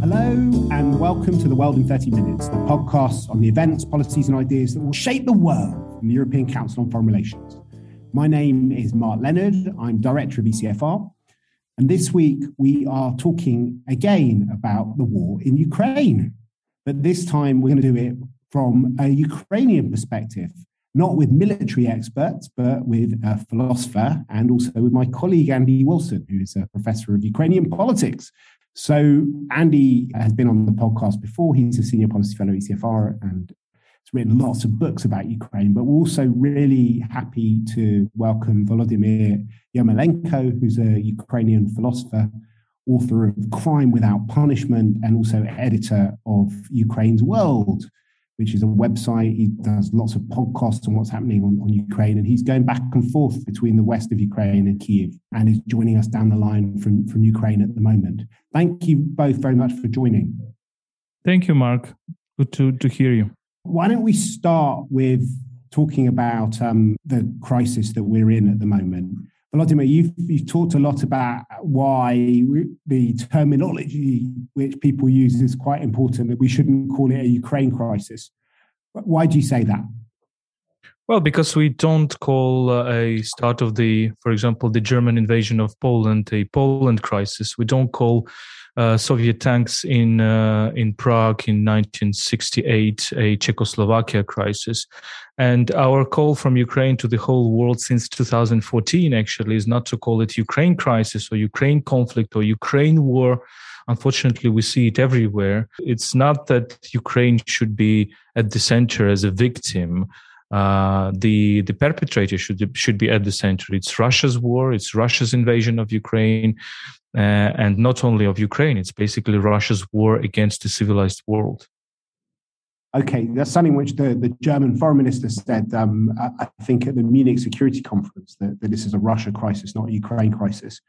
Hello, and welcome to The World in 30 Minutes, the podcast on the events, policies, and ideas that will shape the world from the European Council on Foreign Relations. My name is Mark Leonard. I'm director of ECFR. And this week, we are talking again about the war in Ukraine. But this time, we're going to do it from a Ukrainian perspective, not with military experts, but with a philosopher and also with my colleague, Andy Wilson, who is a professor of Ukrainian politics. So, Andy has been on the podcast before. He's a senior policy fellow at ECFR and has written lots of books about Ukraine. But we're also really happy to welcome Volodymyr Yermolenko, who's a Ukrainian philosopher, author of Crime Without Punishment, and also editor of Ukraine's World, which is a website. He does lots of podcasts on what's happening on, on Ukraine, and he's going back and forth between the west of Ukraine and Kiev, and is joining us down the line from, from Ukraine at the moment. Thank you both very much for joining. Thank you, Mark. Good to, to hear you. Why don't we start with talking about um, the crisis that we're in at the moment? Volodymyr, you've, you've talked a lot about why the terminology which people use is quite important, that we shouldn't call it a Ukraine crisis. Why do you say that? Well, because we don't call uh, a start of the, for example, the German invasion of Poland a Poland crisis. We don't call uh, Soviet tanks in uh, in Prague in 1968, a Czechoslovakia crisis, and our call from Ukraine to the whole world since 2014 actually is not to call it Ukraine crisis or Ukraine conflict or Ukraine war. Unfortunately, we see it everywhere. It's not that Ukraine should be at the center as a victim. Uh, the the perpetrator should should be at the center. It's Russia's war. It's Russia's invasion of Ukraine uh, and not only of Ukraine. It's basically Russia's war against the civilized world. Okay, that's something which the, the German foreign minister said, um, I think, at the Munich Security Conference, that, that this is a Russia crisis, not a Ukraine crisis.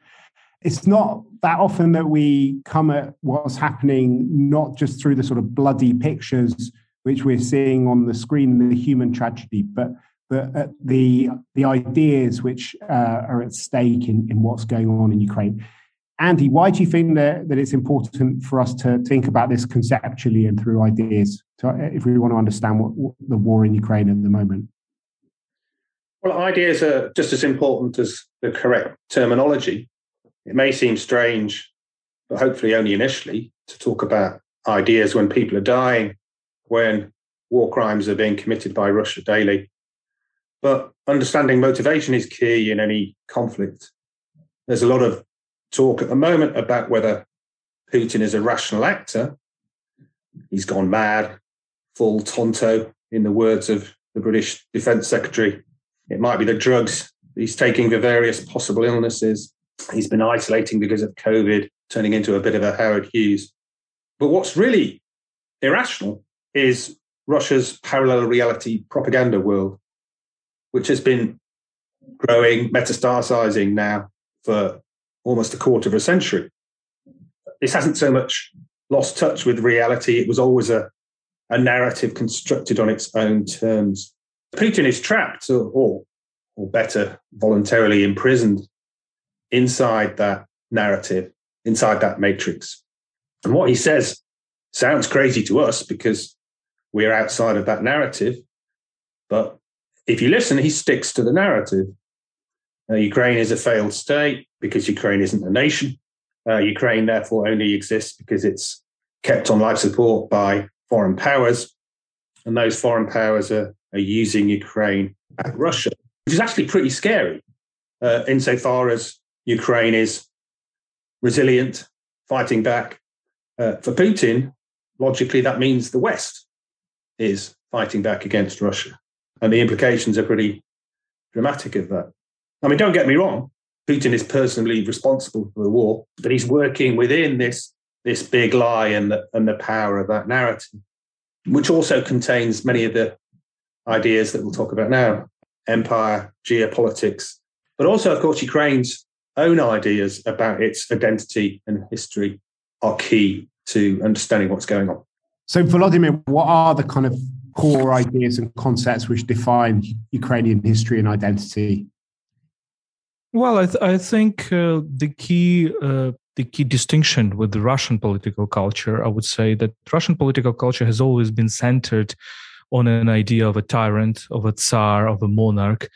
It's not that often that we come at what's happening not just through the sort of bloody pictures which we're seeing on the screen, the human tragedy, but the the, the ideas which uh, are at stake in, in what's going on in Ukraine. Andy, why do you think that, that it's important for us to think about this conceptually and through ideas to, if we want to understand what, what the war in Ukraine at the moment? Well, ideas are just as important as the correct terminology. It may seem strange, but hopefully only initially, to talk about ideas when people are dying, when war crimes are being committed by Russia daily. But understanding motivation is key in any conflict. There's a lot of talk at the moment about whether Putin is a rational actor. He's gone mad, full tonto, in the words of the British Defence Secretary. It might be the drugs he's taking for various possible illnesses. He's been isolating because of COVID, turning into a bit of a Howard Hughes. But what's really irrational is Russia's parallel reality propaganda world, which has been growing, metastasizing now for almost a quarter of a century. This hasn't so much lost touch with reality. It was always a, a narrative constructed on its own terms. Putin is trapped, or, or, or better, voluntarily imprisoned inside that narrative, inside that matrix. And what he says sounds crazy to us because we're outside of that narrative. But if you listen, he sticks to the narrative. Uh, Ukraine is a failed state because Ukraine isn't a nation. Uh, Ukraine, therefore, only exists because it's kept on life support by foreign powers. And those foreign powers are, are using Ukraine at Russia, which is actually pretty scary uh, insofar as Ukraine is resilient, fighting back. Uh, for Putin, logically, that means the West is fighting back against Russia. And the implications are pretty dramatic of that. I mean, don't get me wrong. Putin is personally responsible for the war, but he's working within this this big lie and the, and the power of that narrative, which also contains many of the ideas that we'll talk about now: empire, geopolitics, but also, of course, Ukraine's own ideas about its identity and history are key to understanding what's going on. So, Volodymyr, what are the kind of core ideas and concepts which define Ukrainian history and identity? Well, I, th- I think uh, the key uh, the key distinction with the Russian political culture, I would say that Russian political culture has always been centered on an idea of a tyrant, of a tsar, of a monarch,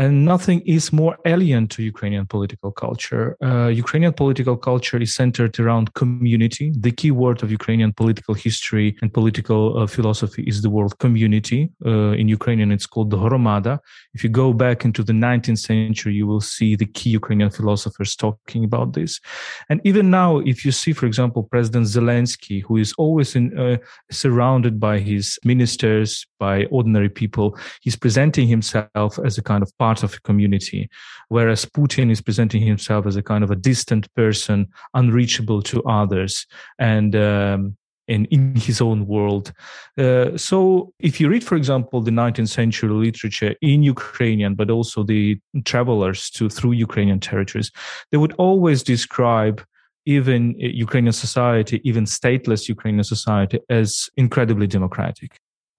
and nothing is more alien to Ukrainian political culture. Uh, Ukrainian political culture is centered around community. The key word of Ukrainian political history and political uh, philosophy is the word community. Uh, in Ukrainian, it's called the Hromada. If you go back into the 19th century, you will see the key Ukrainian philosophers talking about this. And even now, if you see, for example, President Zelensky, who is always in, uh, surrounded by his ministers, by ordinary people, he's presenting himself as a kind of part of a community, whereas Putin is presenting himself as a kind of a distant person, unreachable to others, and um, in, his own world. Uh, so, if you read, for example, the 19th century literature in Ukrainian, but also the travelers to through Ukrainian territories, they would always describe even Ukrainian society, even stateless Ukrainian society, as incredibly democratic.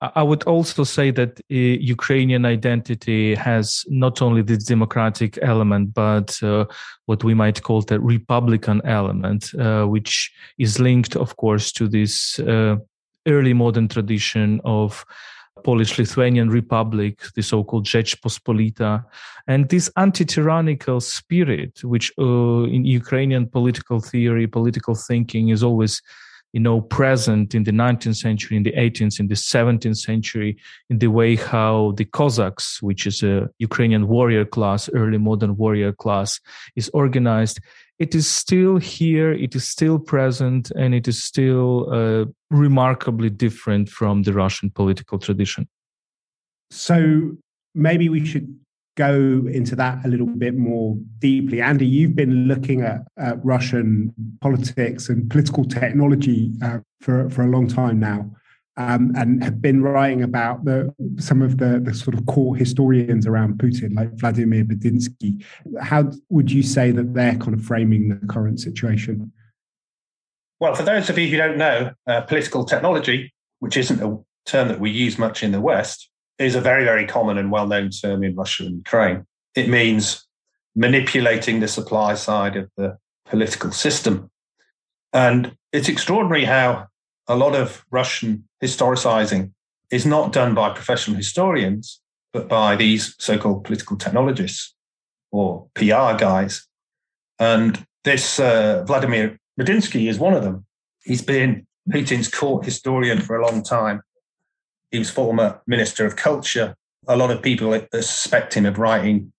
I would also say that uh, Ukrainian identity has not only this democratic element, but uh, what we might call the republican element, uh, which is linked, of course, to this uh, early modern tradition of Polish-Lithuanian Republic, the so-called Rzeczpospolita, and this anti-tyrannical spirit, which uh, in Ukrainian political theory, political thinking is always you know present in the 19th century in the 18th in the 17th century in the way how the cossacks which is a ukrainian warrior class early modern warrior class is organized. It is still here it is still present and it is still uh, remarkably different from the russian political tradition. So maybe we should go into that a little bit more deeply. Andy, you've been looking at, at Russian politics and political technology uh, for, for a long time now. Um, and have been writing about the, some of the, the sort of core historians around Putin, like Vladimir Medinsky. How would you say that they're kind of framing the current situation? Well, for those of you who don't know, uh, political technology, which isn't a term that we use much in the West, is a very, very common and well known term in Russia and Ukraine. It means manipulating the supply side of the political system. And it's extraordinary how a lot of Russian historicizing is not done by professional historians, but by these so called political technologists or PR guys. And this uh, Vladimir Medinsky is one of them. He's been Putin's court historian for a long time. He was former Minister of Culture. A lot of people suspect him of writing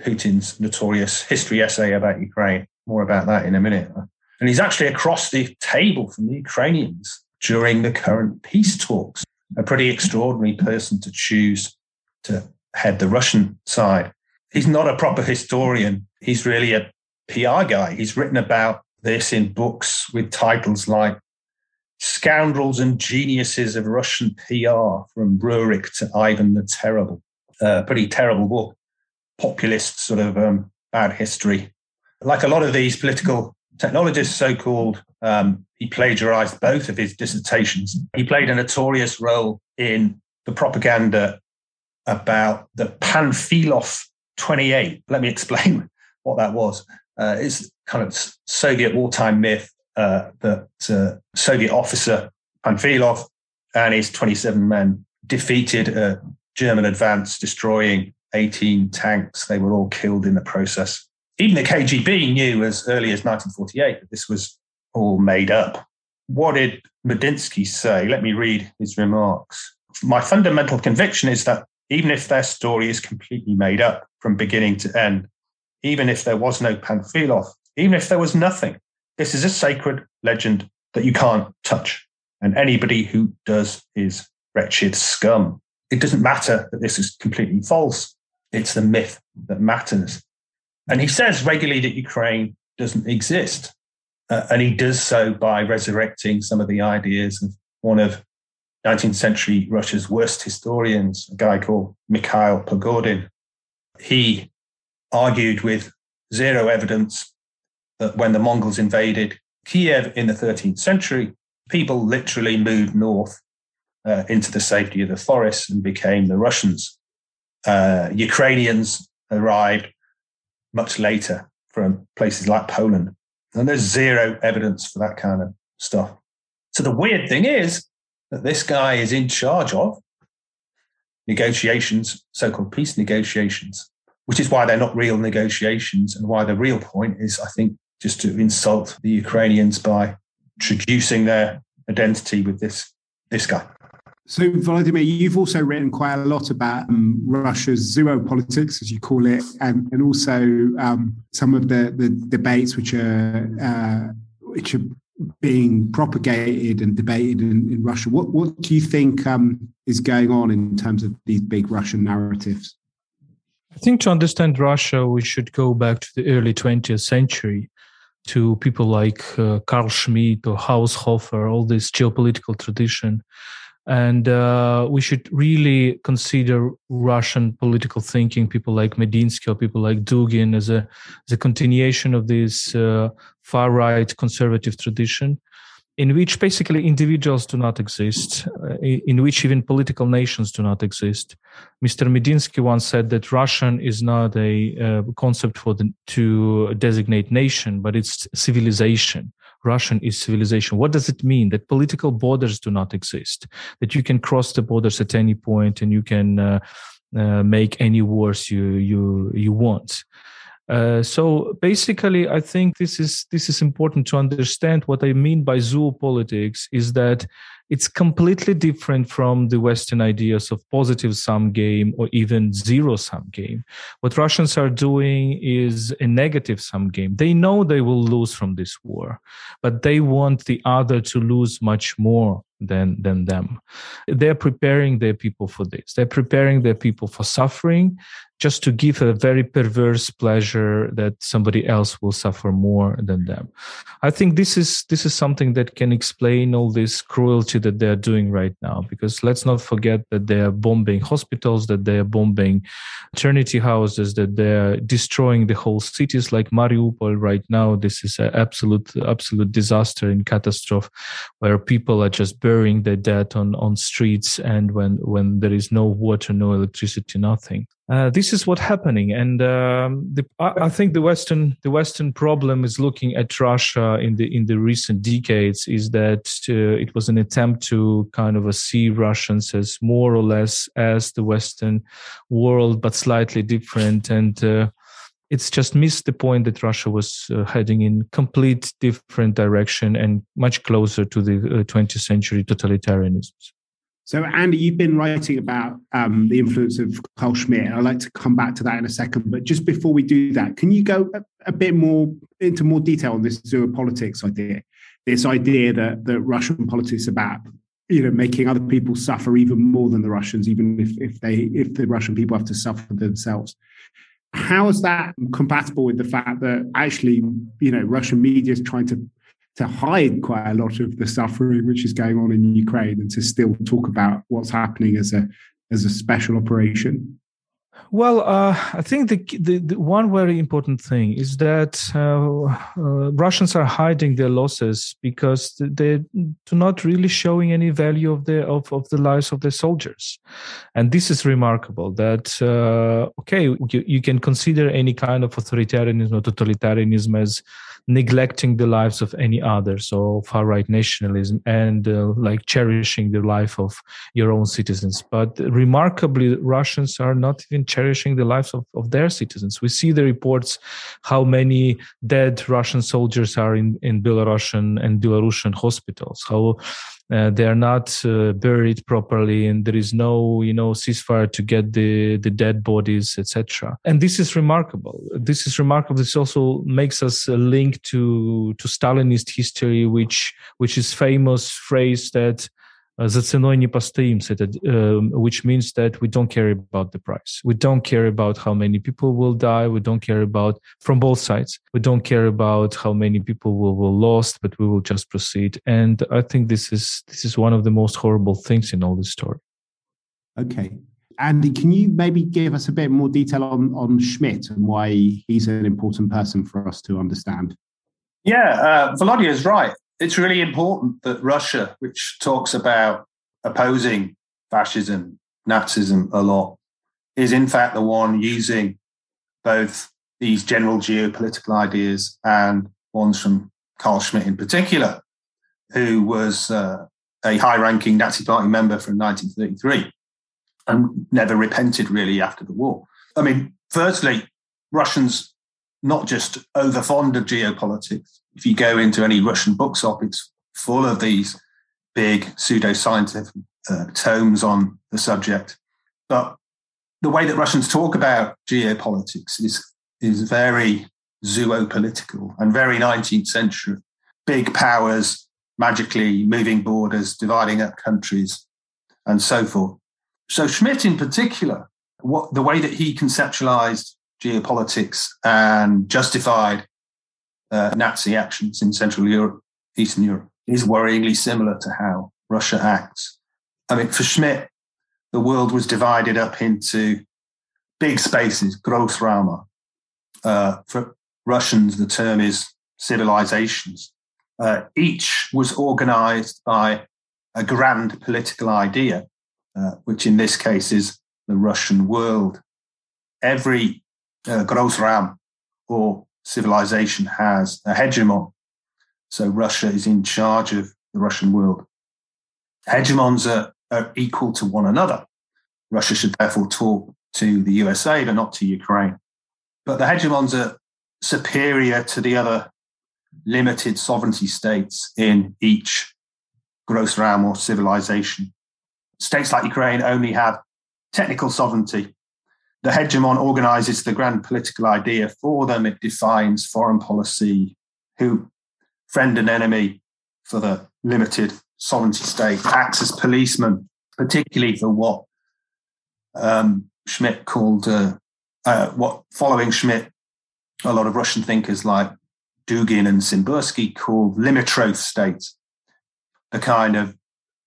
Putin's notorious history essay about Ukraine. More about that in a minute. And he's actually across the table from the Ukrainians during the current peace talks. A pretty extraordinary person to choose to head the Russian side. He's not a proper historian. He's really a PR guy. He's written about this in books with titles like Scoundrels and Geniuses of Russian PR from Rurik to Ivan the Terrible. Uh, pretty terrible book. Populist sort of um, bad history. Like a lot of these political technologists, so called, um, he plagiarized both of his dissertations. He played a notorious role in the propaganda about the Panfilov 28. Let me explain what that was. Uh, it's kind of Soviet wartime myth uh, that uh, Soviet officer Panfilov and his 27 men defeated a German advance, destroying 18 tanks. They were all killed in the process. Even the KGB knew as early as 1948 that this was all made up. What did Medinsky say? Let me read his remarks. My fundamental conviction is that even if their story is completely made up from beginning to end, even if there was no Panfilov, even if there was nothing, this is a sacred legend that you can't touch. And anybody who does is wretched scum. It doesn't matter that this is completely false. It's the myth that matters. And he says regularly that Ukraine doesn't exist. Uh, and he does so by resurrecting some of the ideas of one of 19th century Russia's worst historians, a guy called Mikhail Pogodin. He argued with zero evidence that when the Mongols invaded Kiev in the 13th century, people literally moved north uh, into the safety of the forests and became the Russians. Uh, Ukrainians arrived much later from places like Poland. And there's zero evidence for that kind of stuff. So the weird thing is that this guy is in charge of negotiations, so called peace negotiations, which is why they're not real negotiations and why the real point is, I think, just to insult the Ukrainians by introducing their identity with this, this guy. So, Vladimir, you've also written quite a lot about um, Russia's zoopolitics, as you call it, and, and also um, some of the, the debates which are uh, which are being propagated and debated in, in Russia. What what do you think um, is going on in terms of these big Russian narratives? I think to understand Russia, we should go back to the early 20th century to people like uh, Carl Schmitt or Haushofer, all this geopolitical tradition. And uh, we should really consider Russian political thinking, people like Medinsky or people like Dugin, as a, as a continuation of this uh, far right conservative tradition, in which basically individuals do not exist, uh, in which even political nations do not exist. Mr. Medinsky once said that Russian is not a uh, concept for the, to designate nation, but it's civilization Russian is civilization. What does it mean? That political borders do not exist, that you can cross the borders at any point and you can uh, uh, make any wars you you you want. Uh, so basically, I think this is this is important to understand. What I mean by zoopolitics is that it's completely different from the Western ideas of positive sum game or even zero sum game. What Russians are doing is a negative sum game. They know they will lose from this war, but they want the other to lose much more than than them they're preparing their people for this they're preparing their people for suffering just to give a very perverse pleasure that somebody else will suffer more than them i think this is this is something that can explain all this cruelty that they're doing right now. Because let's not forget that they are bombing hospitals that they are bombing maternity houses that they're destroying the whole cities like mariupol right now. This is an absolute absolute disaster and catastrophe where people are just burying their dead on on streets and when when there is no water no electricity nothing uh, this is what's happening, and um, the, I, I, think the Western the Western problem is looking at Russia in the in the recent decades is that uh, it was an attempt to kind of see Russians as more or less as the Western world, but slightly different, and uh, it's just missed the point that Russia was uh, heading in complete different direction and much closer to the 20th uh, century totalitarianism. So, Andy, you've been writing about um, the influence of Carl Schmitt. I'd like to come back to that in a second. But just before we do that, can you go a, a bit more into more detail on this zoopolitics idea? This idea that, that Russian politics about you know making other people suffer even more than the Russians, even if, if they if the Russian people have to suffer themselves. How is that compatible with the fact that actually, you know, Russian media is trying to to hide quite a lot of the suffering which is going on in Ukraine and to still talk about what's happening as a as a special operation? Well, uh, I think the, the, the, one very important thing is that uh, uh, Russians are hiding their losses because they do not really showing any value of the of, of the lives of their soldiers, and this is remarkable. That uh, okay, you, you can consider any kind of authoritarianism or totalitarianism as neglecting the lives of any other. So far right nationalism and uh, like cherishing the life of your own citizens. But remarkably russians are not even cherishing the lives of, of their citizens. We see the reports how many dead russian soldiers are in in belarusian and belarusian hospitals how uh, they are not uh, buried properly and there is no you know ceasefire to get the the dead bodies etc and this is remarkable. This is remarkable. This also makes us a link to to stalinist history which which is famous phrase that Э, за ценой не постоимся, э, which means that we don't care about the price. We don't care about how many people will die. We don't care about from both sides. We don't care about how many people will, will lost, but we will just proceed. And I think this is this is one of the most horrible things in all this story. Okay. Andy, can you maybe give us a bit more detail on, on Schmitt and why he's an important person for us to understand? Yeah, uh, Volodya is right it's really important that Russia, which talks about opposing fascism, Nazism a lot, is in fact the one using both these general geopolitical ideas and ones from Carl Schmitt in particular, who was uh, a high ranking Nazi Party member from 1933 and never repented really after the war. I mean, firstly, Russians not just over fond of geopolitics. If you go into any Russian bookshop, it's full of these big pseudo-scientific uh, tomes on the subject. But the way that Russians talk about geopolitics is is very zoopolitical and very 19th century. Big powers magically moving borders, dividing up countries, and so forth. So Schmitt, in particular, what the way that he conceptualized geopolitics and justified uh, Nazi actions in Central Europe, Eastern Europe, is worryingly similar to how Russia acts. I mean, for Schmitt, the world was divided up into big spaces, Großräume. Uh, for Russians, the term is civilizations. Uh, each was organized by a grand political idea, uh, which in this case is the Russian world. Every uh, Großraum or civilization has a hegemon. So Russia is in charge of the Russian world. Hegemons are, are equal to one another. Russia should therefore talk to the USA, but not to Ukraine. But the hegemons are superior to the other limited sovereignty states in each Großraum or civilization. States like Ukraine only have technical sovereignty. The hegemon organizes the grand political idea for them. It defines foreign policy, who friend and enemy for the limited sovereignty state, acts as policeman, particularly for what um, Schmitt called, uh, uh, what following Schmitt, a lot of Russian thinkers like Dugin and Tsymbursky called limitrophe states, the kind of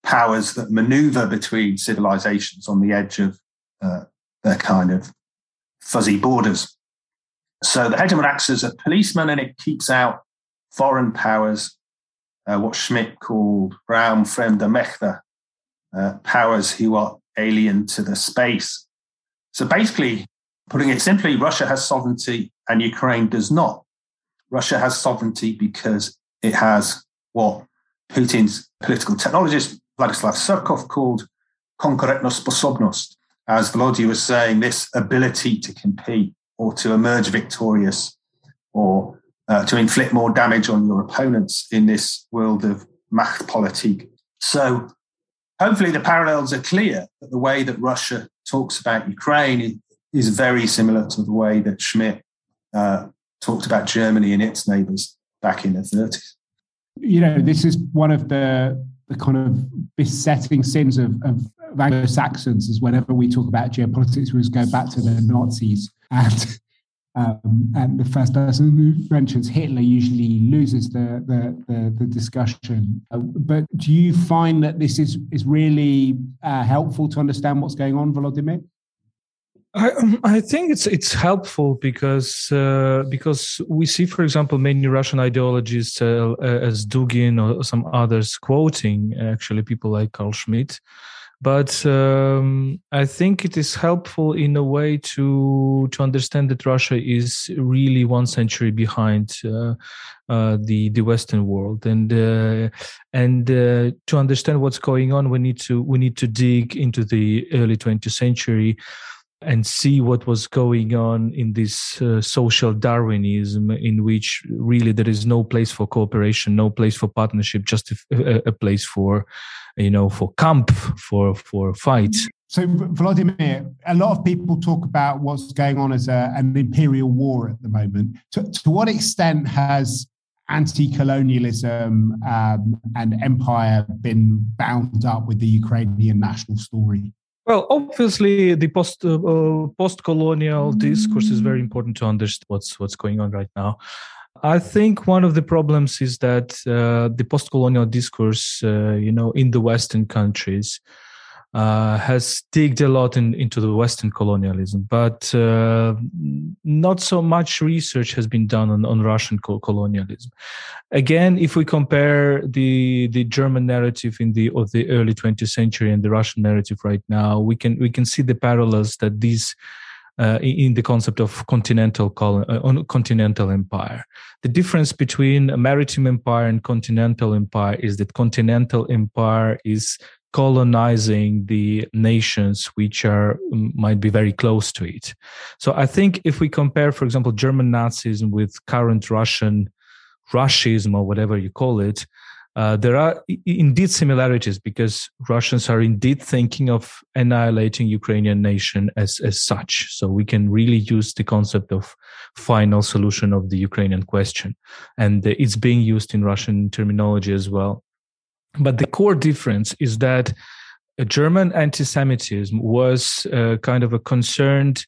powers that maneuver between civilizations on the edge of uh, their kind of fuzzy borders. So the hegemon acts as a policeman and it keeps out foreign powers, uh, what Schmitt called Raum fremde Mächte, uh, powers who are alien to the space. So basically, putting it simply, Russia has sovereignty and Ukraine does not. Russia has sovereignty because it has what Putin's political technologist Vladislav Surkov called konkurentsposobnost. As Volodya was saying, this ability to compete or to emerge victorious or uh, to inflict more damage on your opponents in this world of Machtpolitik. So hopefully the parallels are clear that the way that Russia talks about Ukraine is very similar to the way that Schmitt uh, talked about Germany and its neighbours back in the 30s. You know, this is one of the the kind of besetting sins of, of Anglo Saxons is whenever we talk about geopolitics, we just go back to the Nazis. And, um, and the first person who mentions Hitler usually loses the, the, the, the discussion. Uh, but do you find that this is, is really uh, helpful to understand what's going on, Volodymyr? I, um, I think it's it's helpful because uh, because we see, for example, many Russian ideologists uh, as Dugin or some others quoting actually people like Carl Schmitt, but um, I think it is helpful in a way to to understand that Russia is really one century behind uh, uh, the the Western world, and uh, and uh, to understand what's going on, we need to we need to dig into the early 20th century and see what was going on in this uh, social Darwinism, in which really there is no place for cooperation, no place for partnership, just a, a place for, you know, for camp, for for fight. So, Vladimir, a lot of people talk about what's going on as a, an imperial war at the moment. To, to what extent has anti-colonialism um, and empire been bound up with the Ukrainian national story? Well, obviously, the post uh, uh, post-colonial discourse is very important to understand what's what's going on right now. I think one of the problems is that uh, the post-colonial discourse, uh, you know, in the Western countries, uh, has digged a lot in, into the Western colonialism, but uh, not so much research has been done on, on Russian co- colonialism. Again, if we compare the the German narrative in the of the early 20th century and the Russian narrative right now, we can we can see the parallels that these uh, in the concept of continental uh, continental empire. The difference between maritime empire and continental empire is that continental empire is colonizing the nations which are might be very close to it. So I think if we compare, for example, German Nazism with current Russian Russism or whatever you call it, uh, there are indeed similarities because Russians are indeed thinking of annihilating Ukrainian nation as, as such. So we can really use the concept of final solution of the Ukrainian question. And it's being used in Russian terminology as well. But the core difference is that German anti-Semitism was uh, kind of a concerned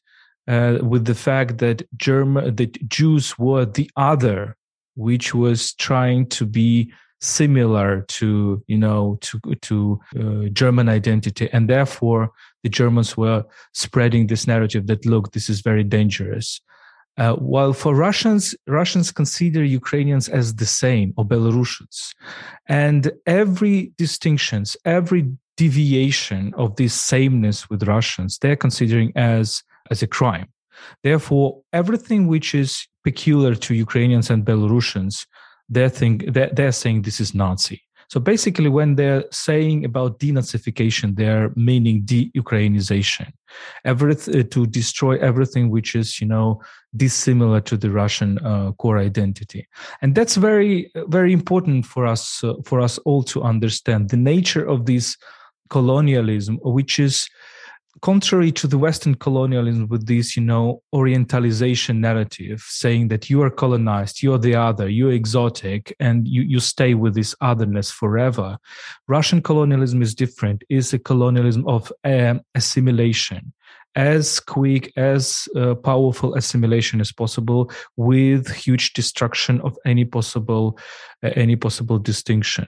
uh, with the fact that German that Jews were the other, which was trying to be similar to you know to to uh, German identity, and therefore the Germans were spreading this narrative that look, this is very dangerous. Uh, while for Russians, Russians consider Ukrainians as the same or Belarusians, and every distinctions, every deviation of this sameness with Russians, they're considering as as a crime. Therefore, everything which is peculiar to Ukrainians and Belarusians they're think they're, they're saying this is Nazi. So basically, when they're saying about denazification, they're meaning de-Ukrainization, everything uh, to destroy everything which is, you know, dissimilar to the Russian uh, core identity, and that's very, very important for us, uh, for us all to understand the nature of this colonialism, which is contrary to the Western colonialism with this, you know, Orientalization narrative, saying that you are colonized, you're the other, you're exotic, and you, you stay with this otherness forever. Russian colonialism is different, is a colonialism of um, assimilation as quick as uh, powerful assimilation as possible with huge destruction of any possible uh, any possible distinction.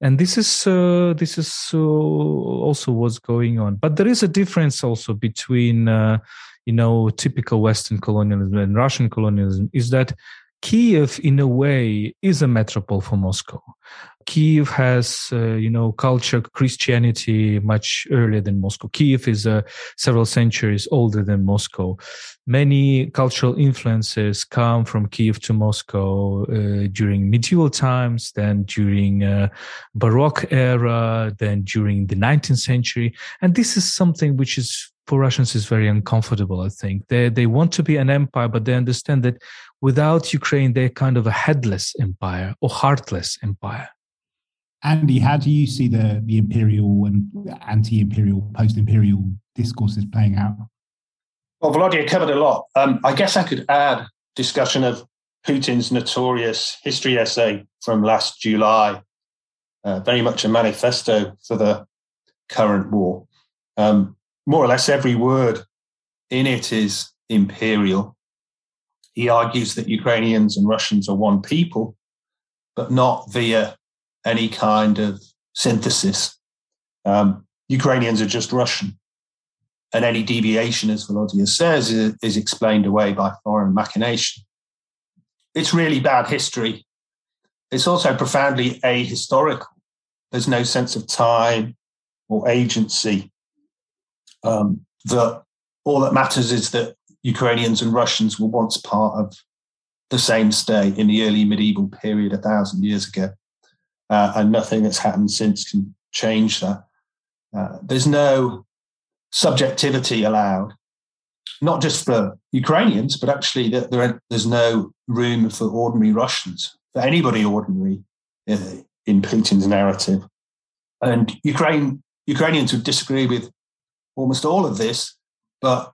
And this is uh, this is uh, also what's going on. But there is a difference also between uh, you know typical western colonialism and russian colonialism is that Kiev, in a way, is a metropole for Moscow. Kiev has, uh, you know, culture, Christianity much earlier than Moscow. Kiev is uh, several centuries older than Moscow. Many cultural influences come from Kiev to Moscow uh, during medieval times, then during uh, Baroque era, then during the 19th century. And this is something which is for Russians is very uncomfortable. I think they they want to be an empire, but they understand that without Ukraine, they're kind of a headless empire or heartless empire. Andy, how do you see the the imperial and anti-imperial, post-imperial discourses playing out? Well, Volodya covered a lot. Um, I guess I could add discussion of Putin's notorious history essay from last July, uh, very much a manifesto for the current war. Um, more or less every word in it is imperial. He argues that Ukrainians and Russians are one people, but not via any kind of synthesis. Um, Ukrainians are just Russian. And any deviation, as Volodya says, is, is explained away by foreign machination. It's really bad history. It's also profoundly ahistorical. There's no sense of time or agency um, that all that matters is that Ukrainians and Russians were once part of the same state in the early medieval period a thousand years ago. Uh, and nothing that's happened since can change that. Uh, there's no subjectivity allowed, not just for Ukrainians, but actually there, there's no room for ordinary Russians, for anybody ordinary uh, in Putin's narrative. And Ukraine, Ukrainians would disagree with almost all of this. But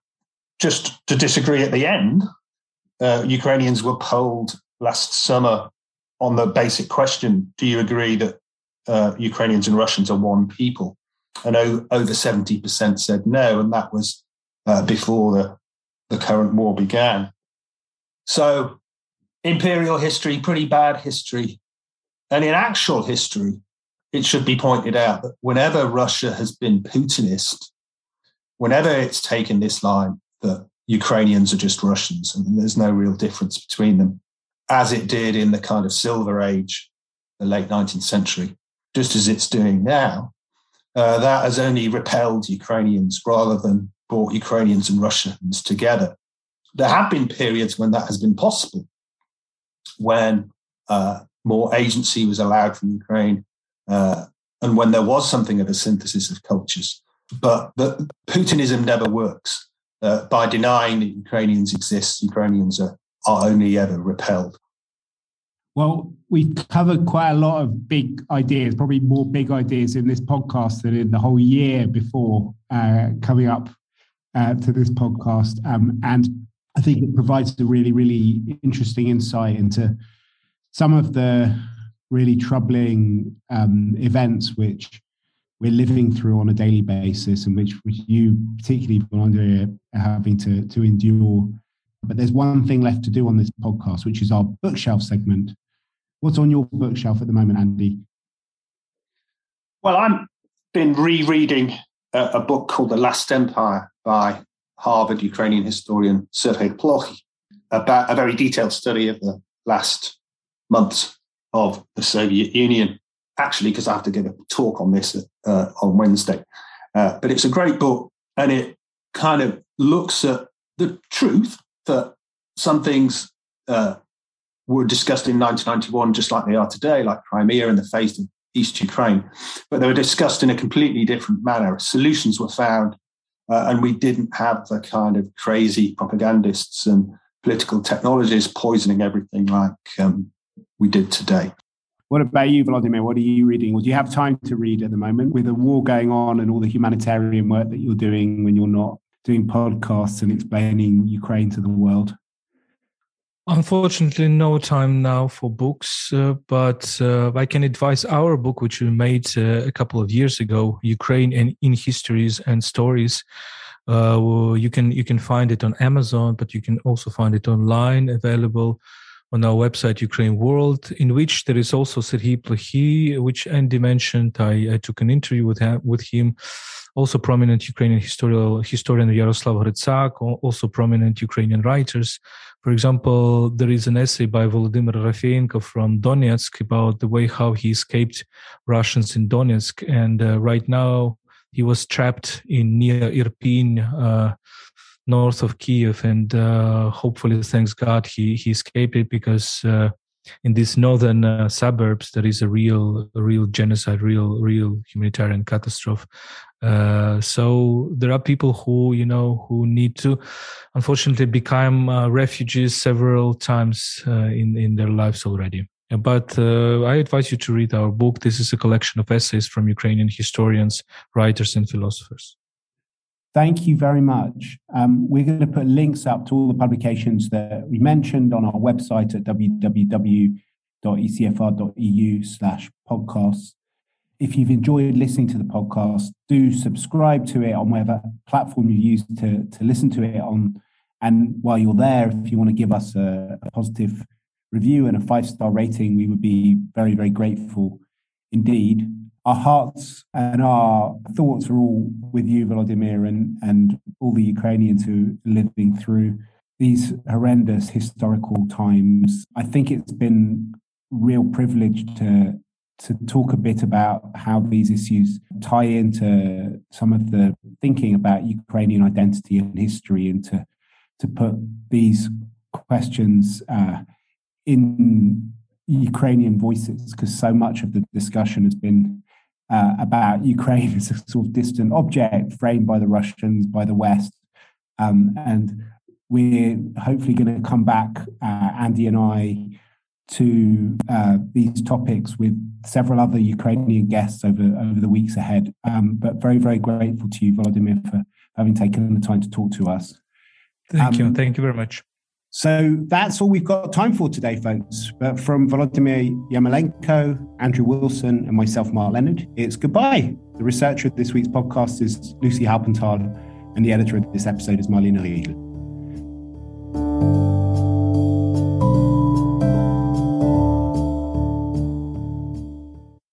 just to disagree at the end, uh, Ukrainians were polled last summer on the basic question Do you agree that uh, Ukrainians and Russians are one people? And o- over 70% said no. And that was uh, before the, the current war began. So, imperial history, pretty bad history. And in actual history, it should be pointed out that whenever Russia has been Putinist, whenever it's taken this line that Ukrainians are just Russians and there's no real difference between them, as it did in the kind of silver age, the late 19th century, just as it's doing now, uh, that has only repelled Ukrainians rather than brought Ukrainians and Russians together. There have been periods when that has been possible, when uh, more agency was allowed from Ukraine, uh, and when there was something of a synthesis of cultures. But, but Putinism never works. Uh, by denying that Ukrainians exist, Ukrainians are, are only ever repelled. Well, we've covered quite a lot of big ideas, probably more big ideas in this podcast than in the whole year before uh, coming up uh, to this podcast. Um, and I think it provides a really, really interesting insight into some of the really troubling um, events which we're living through on a daily basis and which, which you particularly Volodymyr are having to, to endure. But there's one thing left to do on this podcast, which is our bookshelf segment. What's on your bookshelf at the moment, Andy? Well, I've been rereading a, a book called The Last Empire by Harvard Ukrainian historian Sergei Plokhy about a very detailed study of the last months of the Soviet Union. Actually, because I have to give a talk on this uh, on Wednesday, uh, but it's a great book, and it kind of looks at the truth that some things uh, were discussed in 1991, just like they are today, like Crimea and the fate of East Ukraine, but they were discussed in a completely different manner. Solutions were found, uh, and we didn't have the kind of crazy propagandists and political technologists poisoning everything like um, we did today. What about you, Volodymyr? What are you reading? Or do you have time to read at the moment with the war going on and all the humanitarian work that you're doing when you're not doing podcasts and explaining Ukraine to the world? Unfortunately, no time now for books, uh, but uh, I can advise our book, which we made uh, a couple of years ago, Ukraine and in Histories and Stories. Uh, you can you can find it on Amazon, but you can also find it online, available on our website Ukraine World, in which there is also Serhiy Plokhy, which Andy mentioned. I, I took an interview with him, with him. Also prominent Ukrainian historical, historian Yaroslav Hrytsak, also prominent Ukrainian writers. For example, there is an essay by Volodymyr Rafeenko from Donetsk about the way how he escaped Russians in Donetsk. And uh, right now he was trapped in near Irpin, uh, north of Kiev, and uh, hopefully, thanks God, he he escaped it because uh, in these northern uh, suburbs there is a real a real genocide, real real humanitarian catastrophe. Uh, so there are people who you know who need to, unfortunately, become uh, refugees several times uh, in in their lives already. But I advise you to read our book. This is a collection of essays from Ukrainian historians, writers, and philosophers. Thank you very much. Um, we're going to put links up to all the publications that we mentioned on our website at www.ecfr.eu slash podcasts. If you've enjoyed listening to the podcast, do subscribe to it on whatever platform you use to, to listen to it on. And while you're there, if you want to give us a, a positive review and a five star rating, we would be very, very grateful indeed our hearts and our thoughts are all with you, Volodymyr, and, and all the Ukrainians who are living through these horrendous historical times. I think it's been real privilege to to talk a bit about how these issues tie into some of the thinking about Ukrainian identity and history, and to to put these questions uh, in Ukrainian voices, because so much of the discussion has been uh, about Ukraine as a sort of distant object framed by the Russians, by the West. Um, and we're hopefully going to come back, uh, Andy and I, to uh, these topics with several other Ukrainian guests over, over the weeks ahead. Um, but very, very grateful to you, Volodymyr, for having taken the time to talk to us. Thank um, you. Thank you very much. So that's all we've got time for today, folks. But from Volodymyr Yermolenko, Andrew Wilson, and myself, Mark Leonard, it's goodbye. The researcher of this week's podcast is Lucy Halpenthal, and the editor of this episode is Marlene Riedel.